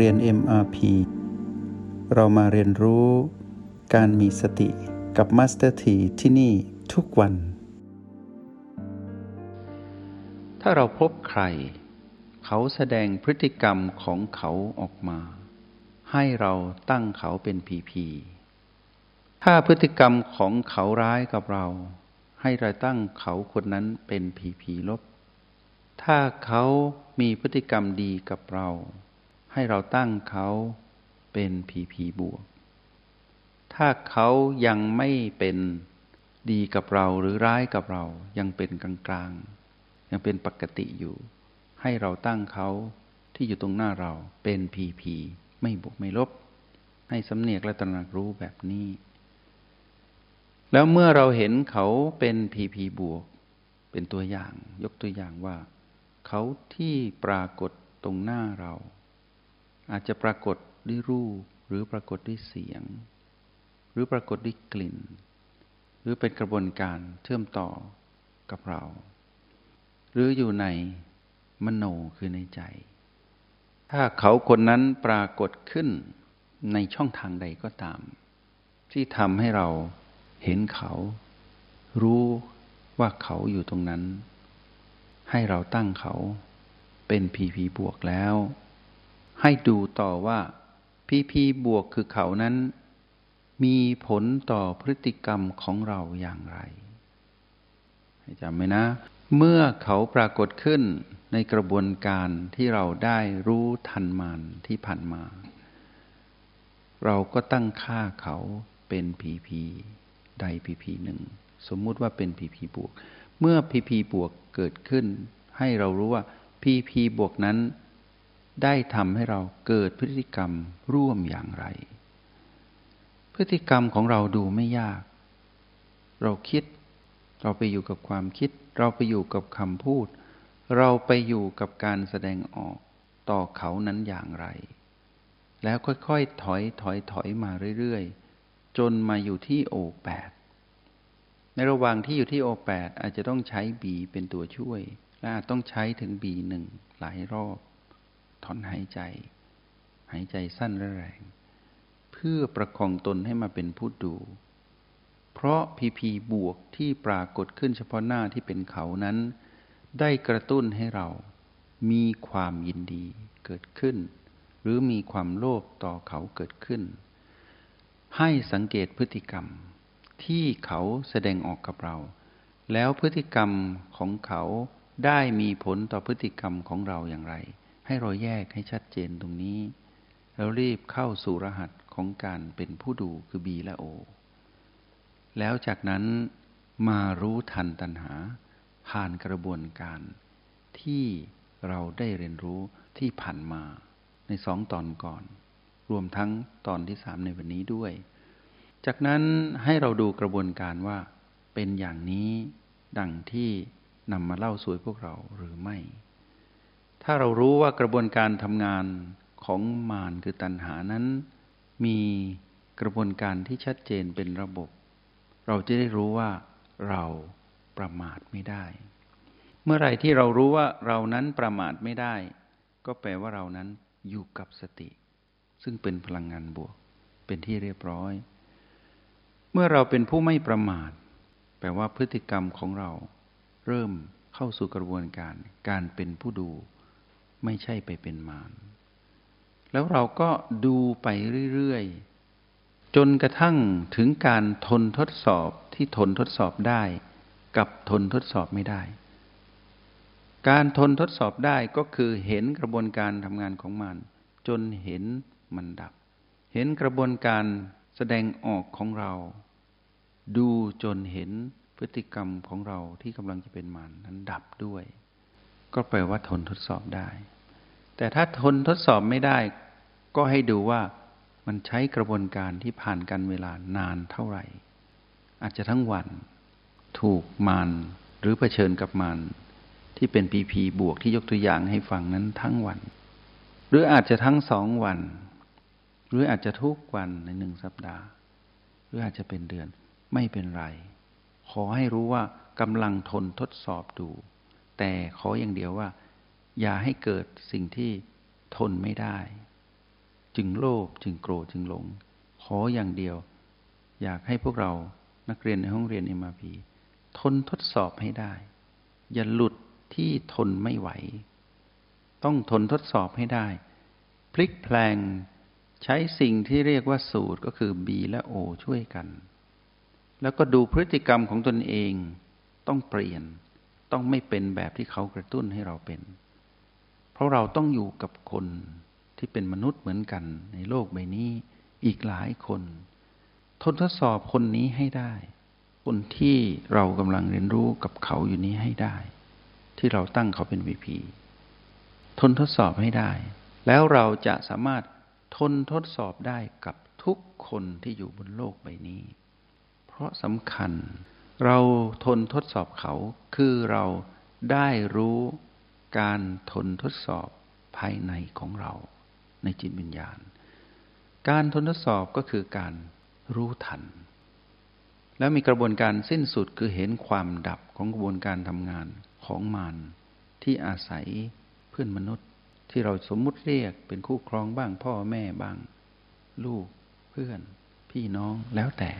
เรียน MRP เรามาเรียนรู้การมีสติกับ Master T ที่ที่นี่ทุกวัน ถ้าเราพบใคร เขาแสดงพฤติกรรมของเขาออกมา ให้เราตั้งเขาเป็นผีผีถ้าพฤติกรรมของเขาร้ายกับเรา ให้เราตั้งเขาคนนั้นเป็นผีผีลบ ถ้าเขามีพฤติกรรมดีกับเรา ให้เราตั้งเขาเป็นผีผีบวก ถ้าเขายังไม่เป็นดีกับเราหรือร้ายกับเรา ยังเป็นกลางกลางยังเป็นปกติอยู่ ให้เราตั้งเขาที่อยู่ตรงหน้าเราเป็นผีผีไม่บวกไม่ลบ ให้สำเนียกและตระหนักรู้แบบนี้ แล้วเมื่อเราเห็นเขาเป็นผีผีบวก เป็นตัวอย่าง ยกตัวอย่างว่า เขาที่ปรากฏตรงหน้าเรา อาจจะปรากฏด้วยรูป หรือปรากฏด้วยเสียง หรือปรากฏด้วยกลิ่น หรือเป็นกระบวนการเชื่อมต่อกับเรา หรืออยู่ในมโนคือในใจ ถ้าเขาคนนั้นปรากฏขึ้นในช่องทางใดก็ตาม ที่ทำให้เราเห็นเขา รู้ว่าเขาอยู่ตรงนั้น ให้เราตั้งเขาเป็นพีพีบวกแล้ว ให้ดูต่อว่าพีพีบวกคือเขานั้น มีผลต่อพฤติกรรมของเราอย่างไรให้จำไว้นะ เมื่อเขาปรากฏขึ้นในกระบวนการที่เราได้รู้ทันมันที่ผ่านมา เราก็ตั้งค่าเขาเป็นพีพีใดพีพีหนึ่งสมมุติว่าเป็นพีพีบวก เมื่อพีพีบวกเกิดขึ้น ให้เรารู้ว่าพีพีบวกนั้น ได้ทำให้เราเกิดพฤติกรรมร่วมอย่างไร พฤติกรรมของเราดูไม่ยาก เราคิด เราไปอยู่กับความคิด เราไปอยู่กับคำพูด เราไปอยู่กับการแสดงออกต่อเขานั้นอย่างไร แล้วค่อยๆ ถอยถอยถอยมาเรื่อยๆ จนมาอยู่ที่โอแปดในระหว่างที่อยู่ที่โอแปดอาจจะต้องใช้บีเป็นตัวช่วย และอาจต้องใช้ถึงบีหนึ่งหลายรอบ ถอนหายใจ หายใจสั้นและแรง เพื่อประคองตนให้มาเป็นผู้ดู เพราะพีพีบวกที่ปรากฏขึ้นเฉพาะหน้าที่เป็นเขานั้น ได้กระตุ้นให้เรามีความยินดีเกิดขึ้น หรือมีความโลภต่อเขาเกิดขึ้น ให้สังเกตพฤติกรรมที่เขาแสดงออกกับเรา แล้วพฤติกรรมของเขาได้มีผลต่อพฤติกรรมของเราอย่างไร ให้เราแยกให้ชัดเจนตรงนี้ แล้วรีบเข้าสู่รหัสของการเป็นผู้ดูคือ B และ O แล้วจากนั้นมารู้ทันตัณหา ผ่านกระบวนการ ที่เราได้เรียนรู้ที่ผ่านมา ในสองตอนก่อน รวมทั้งตอนที่สามในวันนี้ด้วย จากนั้นให้เราดูกระบวนการว่า เป็นอย่างนี้ดังที่นำมาเล่าสวยพวกเราหรือไม่ ถ้าเรารู้ว่ากระบวนการทำงานของมารคือตัณหานั้น มีกระบวนการที่ชัดเจนเป็นระบบ เราจะได้รู้ว่าเราประมาทไม่ได้ เมื่อไรที่เรารู้ว่าเรานั้นประมาทไม่ได้ ก็แปลว่าเรานั้นอยู่กับสติ ซึ่งเป็นพลังงานบวก เป็นที่เรียบร้อย เมื่อเราเป็นผู้ไม่ประมาท แปลว่าพฤติกรรมของเรา เริ่มเข้าสู่กระบวนการการเป็นผู้ดู ไม่ใช่ไปเป็นมารแล้วเราก็ดูไปเรื่อยๆ จนกระทั่งถึงการทนทดสอบที่ทนทดสอบได้ กับทนทดสอบไม่ได้ การทนทดสอบได้ก็คือเห็นกระบวนการทำงานของมัน จนเห็นมันดับ เห็นกระบวนการแสดงออกของเรา ดูจนเห็นพฤติกรรมของเราที่กำลังจะเป็นมันนั้นดับด้วย ก็แปลว่าทนทดสอบได้ แต่ถ้าทนทดสอบไม่ได้ ก็ให้ดูว่ามันใช้กระบวนการที่ผ่านกันเวลานานเท่าไหร่ อาจจะทั้งวันถูกมันหรือเผชิญกับมันที่เป็นปีพีบวกที่ยกตัวอย่างให้ฟังนั้นทั้งวัน หรืออาจจะทั้งสองวัน หรืออาจจะทุกวันในหนึ่งสัปดาห์ หรืออาจจะเป็นเดือนไม่เป็นไร ขอให้รู้ว่ากำลังทนทดสอบดู แต่ขออย่างเดียวว่า อย่าให้เกิดสิ่งที่ทนไม่ได้ จึงโลภจึงโกรธจึงหลง ขออย่างเดียว อยากให้พวกเรานักเรียนในห้องเรียนเอ็มพีทนทดสอบให้ได้ อย่าหลุดที่ทนไม่ไหว ต้องทนทดสอบให้ได้ พลิกแพลงใช้สิ่งที่เรียกว่าสูตรก็คือ B และ O ช่วยกัน แล้วก็ดูพฤติกรรมของตนเอง ต้องเปลี่ยน ต้องไม่เป็นแบบที่เขากระตุ้นให้เราเป็น เพราะเราต้องอยู่กับคนที่เป็นมนุษย์เหมือนกันในโลกใบนี้อีกหลายคนทนทดสอบคนนี้ให้ได้ คนที่เรากำลังเรียนรู้กับเขาอยู่นี้ให้ได้ ที่เราตั้งเขาเป็นวีพีทนทดสอบให้ได้ แล้วเราจะสามารถทนทดสอบได้กับทุกคนที่อยู่บนโลกใบนี้ เพราะสำคัญ เราทนทดสอบเขาคือเราได้รู้ การทนทดสอบภายในของเราในจิตวิญญาณ การทนทดสอบก็คือการรู้ทัน แล้วมีกระบวนการสิ้นสุดคือเห็นความดับของกระบวนการทำงานของมารที่อาศัยเพื่อนมนุษย์ที่เราสมมุติเรียกเป็นคู่ครองบ้างพ่อแม่บ้าง ลูกเพื่อน พี่น้องแล้วแต่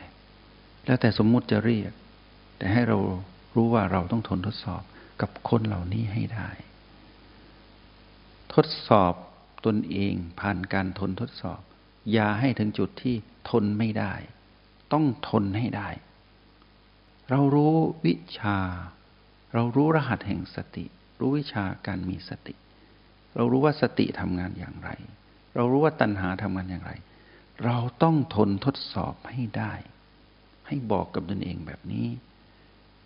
แล้วแต่สมมุติจะเรียก แต่ให้เรารู้ว่าเราต้องทนทดสอบกับคนเหล่านี้ให้ได้ ทดสอบตนเองผ่านการทนทดสอบ อย่าให้ถึงจุดที่ทนไม่ได้ ต้องทนให้ได้ เรารู้วิชา เรารู้รหัสแห่งสติ รู้วิชาการมีสติ เรารู้ว่าสติทำงานอย่างไร เรารู้ว่าตัณหาทำงานอย่างไร เราต้องทนทดสอบให้ได้ ให้บอกกับตนเองแบบนี้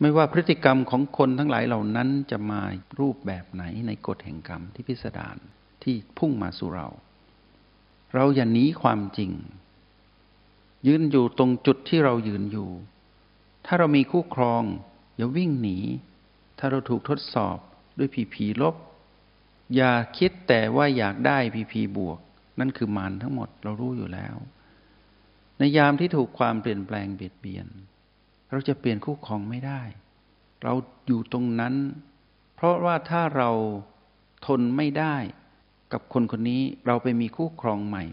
ไม่ว่าพฤติกรรมของคนทั้งหลายเหล่านั้นจะมารูปแบบไหนในกฎแห่งกรรมที่พิสดารที่พุ่งมาสู่เรา เราอย่าหนีความจริง ยืนอยู่ตรงจุดที่เรายืนอยู่ ถ้าเรามีคู่ครอง อย่าวิ่งหนี ถ้าเราถูกทดสอบด้วยผีผีลบ อย่าคิดแต่ว่าอยากได้ผีผีบวก นั่นคือมารทั้งหมดเรารู้อยู่แล้ว ในยามที่ถูกความเปลี่ยนแปลงเบียดเบียน เราจะเปลี่ยนคู่ครองไม่ได้ เราอยู่ตรงนั้น เพราะว่าถ้าเราทนไม่ได้ กับคนคนนี้เราไปมีคู่ครองใหม่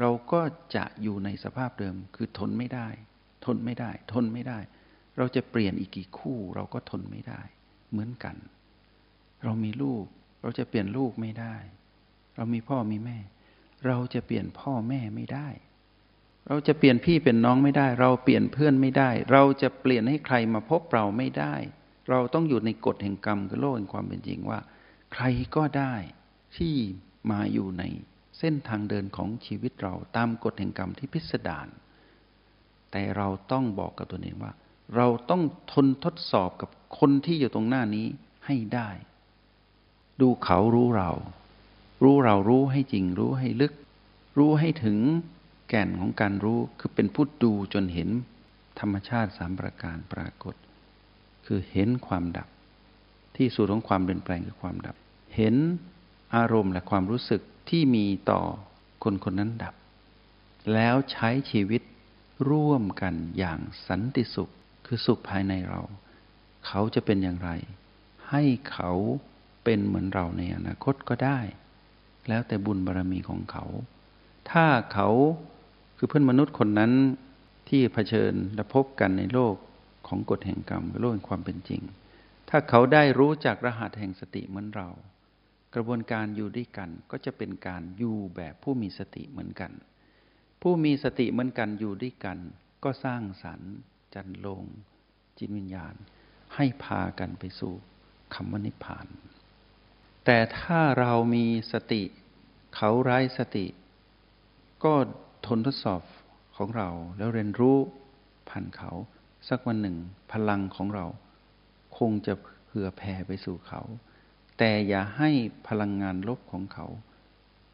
เราก็จะอยู่ในสภาพเดิม คือทนไม่ได้ ทนไม่ได้ ทนไม่ได้ เราจะเปลี่ยนอีกกี่คู่ เราก็ทนไม่ได้ เหมือนกัน เรามีลูก เราจะเปลี่ยนลูกไม่ได้ เรามีพ่อมีแม่ เราจะเปลี่ยนพ่อแม่ไม่ได้ เราจะเปลี่ยนพี่เป็นน้องไม่ได้ เราเปลี่ยนเพื่อนไม่ได้ เราจะเปลี่ยนให้ใครมาพบเราไม่ได้ เราต้องอยู่ในกฎแห่งกรรมคือโลกแห่งความเป็นจริงว่า ใครก็ได้ที่มาอยู่ในเส้นทางเดินของชีวิตเราตามกฎแห่งกรรมที่พิสดารแต่เราต้องบอกกับตัวเองว่า เราต้องทนทดสอบกับคนที่อยู่ตรงหน้านี้ให้ได้ ดูเขารู้เรา รู้เรารู้ให้จริง รู้ให้ลึก รู้ให้ถึง แก่นของการรู้คือเป็นผู้ดูจนเห็นธรรมชาติสามประการปรากฏ คือเห็นความดับ ที่สุดของความเปลี่ยนแปลงคือความดับ เห็นอารมณ์และความรู้สึกที่มีต่อคนคนนั้นดับ แล้วใช้ชีวิตร่วมกันอย่างสันติสุข คือสุขภายในเรา เขาจะเป็นอย่างไร ให้เขาเป็นเหมือนเราในอนาคตก็ได้ แล้วแต่บุญบารรมีของเขา ถ้าเขา คือเพื่อนมนุษย์คนนั้นที่เผชิญและพบกันในโลกของกฎแห่งกรรมโลกแห่งความเป็นจริง ถ้าเขาได้รู้จักรหัสแห่งสติเหมือนเรา กระบวนการอยู่ด้วยกันก็จะเป็นการอยู่แบบผู้มีสติเหมือนกัน ผู้มีสติเหมือนกันอยู่ด้วยกัน ก็สร้างสรรค์ จันลง จิตวิญญาณ ให้พากันไปสู่คำวนิพพาน แต่ถ้าเรามีสติ เขาไร้สติ ก็ ทนทดสอบของเรา แล้วเรียนรู้ผ่านเขา สักวันหนึ่ง พลังของเรา คงจะเผื่อแผ่ไปสู่เขา แต่อย่าให้พลังงานลบของเขา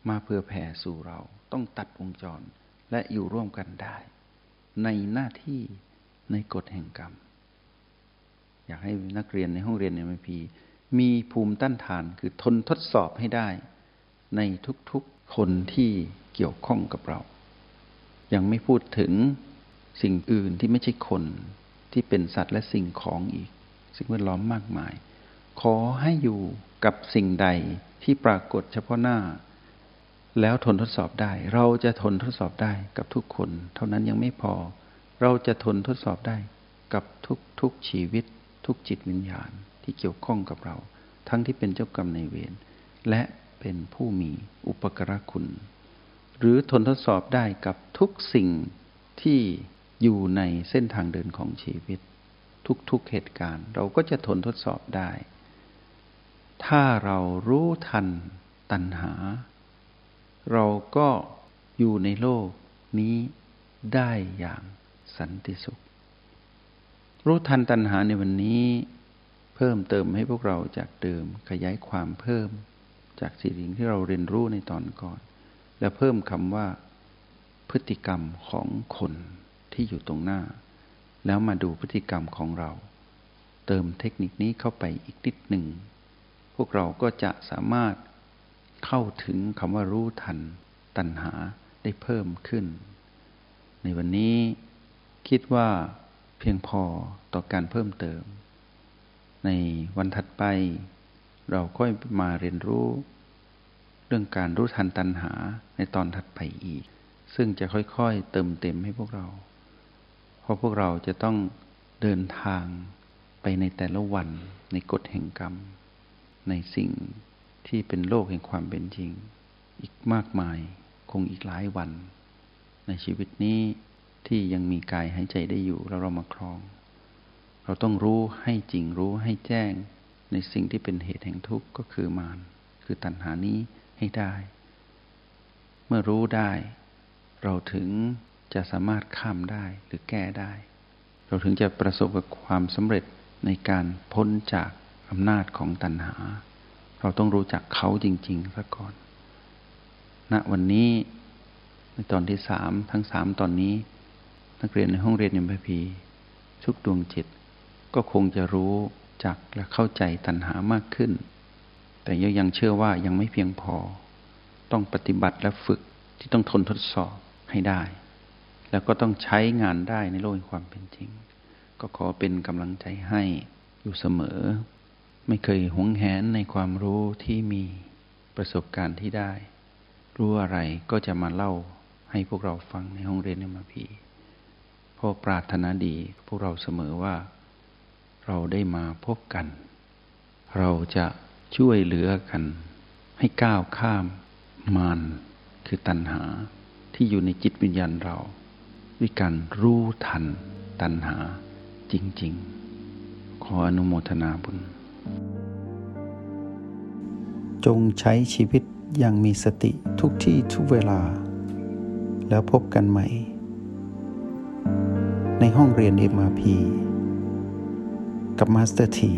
มาเพื่อแผ่สู่เรา ต้องตัดวงจรและอยู่ร่วมกันได้ ในหน้าที่ในกฎแห่งกรรม อยากให้นักเรียนในห้องเรียนในมพีมีภูมิต้านทานคือทนทดสอบให้ได้ ในทุกๆคนที่เกี่ยวข้องกับเรา ยังไม่พูดถึงสิ่งอื่นที่ไม่ใช่คนที่เป็นสัตว์และสิ่งของอีก สิ่งแวดล้อมมากมาย ขอให้อยู่กับสิ่งใดที่ปรากฏเฉพาะหน้า แล้วทนทดสอบได้ เราจะทนทดสอบได้กับทุกคน เท่านั้นยังไม่พอ เราจะทนทดสอบได้กับทุกทุกชีวิต ทุกจิตวิญญาณที่เกี่ยวข้องกับเรา ทั้งที่เป็นเจ้ากรรมในเวรและเป็นผู้มีอุปกรคุณ หรือทนทดสอบได้กับทุกสิ่งที่อยู่ในเส้นทางเดินของชีวิต ทุกๆเหตุการณ์ เราก็จะทนทดสอบได้ ถ้าเรารู้ทันตัณหา เราก็อยู่ในโลกนี้ได้อย่างสันติสุข รู้ทันตัณหาในวันนี้ เพิ่มเติมให้พวกเราจากเดิมขยายความเพิ่ม จากสิ่งที่เราเรียนรู้ในตอนก่อน และเพิ่มคำว่า พฤติกรรมของคนที่อยู่ตรงหน้า แล้วมาดูพฤติกรรมของเรา เติมเทคนิคนี้เข้าไปอีกนิดหนึ่ง พวกเราก็จะสามารถเข้าถึงคำว่ารู้ทัน ตัณหาได้เพิ่มขึ้น ในวันนี้คิดว่าเพียงพอต่อการเพิ่มเติม ในวันถัดไป เราค่อยมาเรียนรู้ รื่องการรู้ทันตัณหาในตอนถัดไปอีก ซึ่งจะค่อยๆเติมเต็มให้พวกเรา เพราะพวกเราจะต้องเดินทางไปในแต่ละวันในกฎแห่งกรรม ในสิ่งที่เป็นโลกแห่งความเป็นจริง อีกมากมายคงอีกหลายวัน ในชีวิตนี้ที่ยังมีกายหายใจได้อยู่แล้วเรามาครอง เราต้องรู้ให้จริงรู้ให้แจ้ง ในสิ่งที่เป็นเหตุแห่งทุกข์ก็คือมารคือตัณหานี้ ให้ได้ เมื่อรู้ได้ เราถึงจะสามารถข้ามได้หรือแก้ได้ เราถึงจะประสบกับความสำเร็จในการพ้นจากอำนาจของตัณหา เราต้องรู้จักเขาจริงๆซะก่อนณวันนี้ในตอนที่สามทั้งสามตอนนี้ นักเรียนในห้องเรียนยมพีทุกดวงจิต ก็คงจะรู้จักและเข้าใจตัณหามากขึ้น แต่ยังยังเชื่อว่ายังไม่เพียงพอ ต้องปฏิบัติและฝึกที่ต้องทนทดสอบให้ได้ แล้วก็ต้องใช้งานได้ในโลกแห่งความเป็นจริง ก็ขอเป็นกำลังใจให้อยู่เสมอ ไม่เคยหวงแหนในความรู้ที่มีประสบการณ์ที่ได้ รู้อะไรก็จะมาเล่าให้พวกเราฟังในห้องเรียนในมาพีเพราะปรารถนาดีพวกเราเสมอว่า เราได้มาพบกัน เราจะ ช่วยเหลือกัน ให้ก้าวข้ามมารคือตัณหาที่อยู่ในจิตวิญญาณเรา ด้วยการรู้ทันตัณหาจริง ๆ ขออนุโมทนาบุญ จงใช้ชีวิตอย่างมีสติทุกที่ทุกเวลา แล้วพบกันใหม่ ในห้องเรียน MRP กับมาสเตอร์ที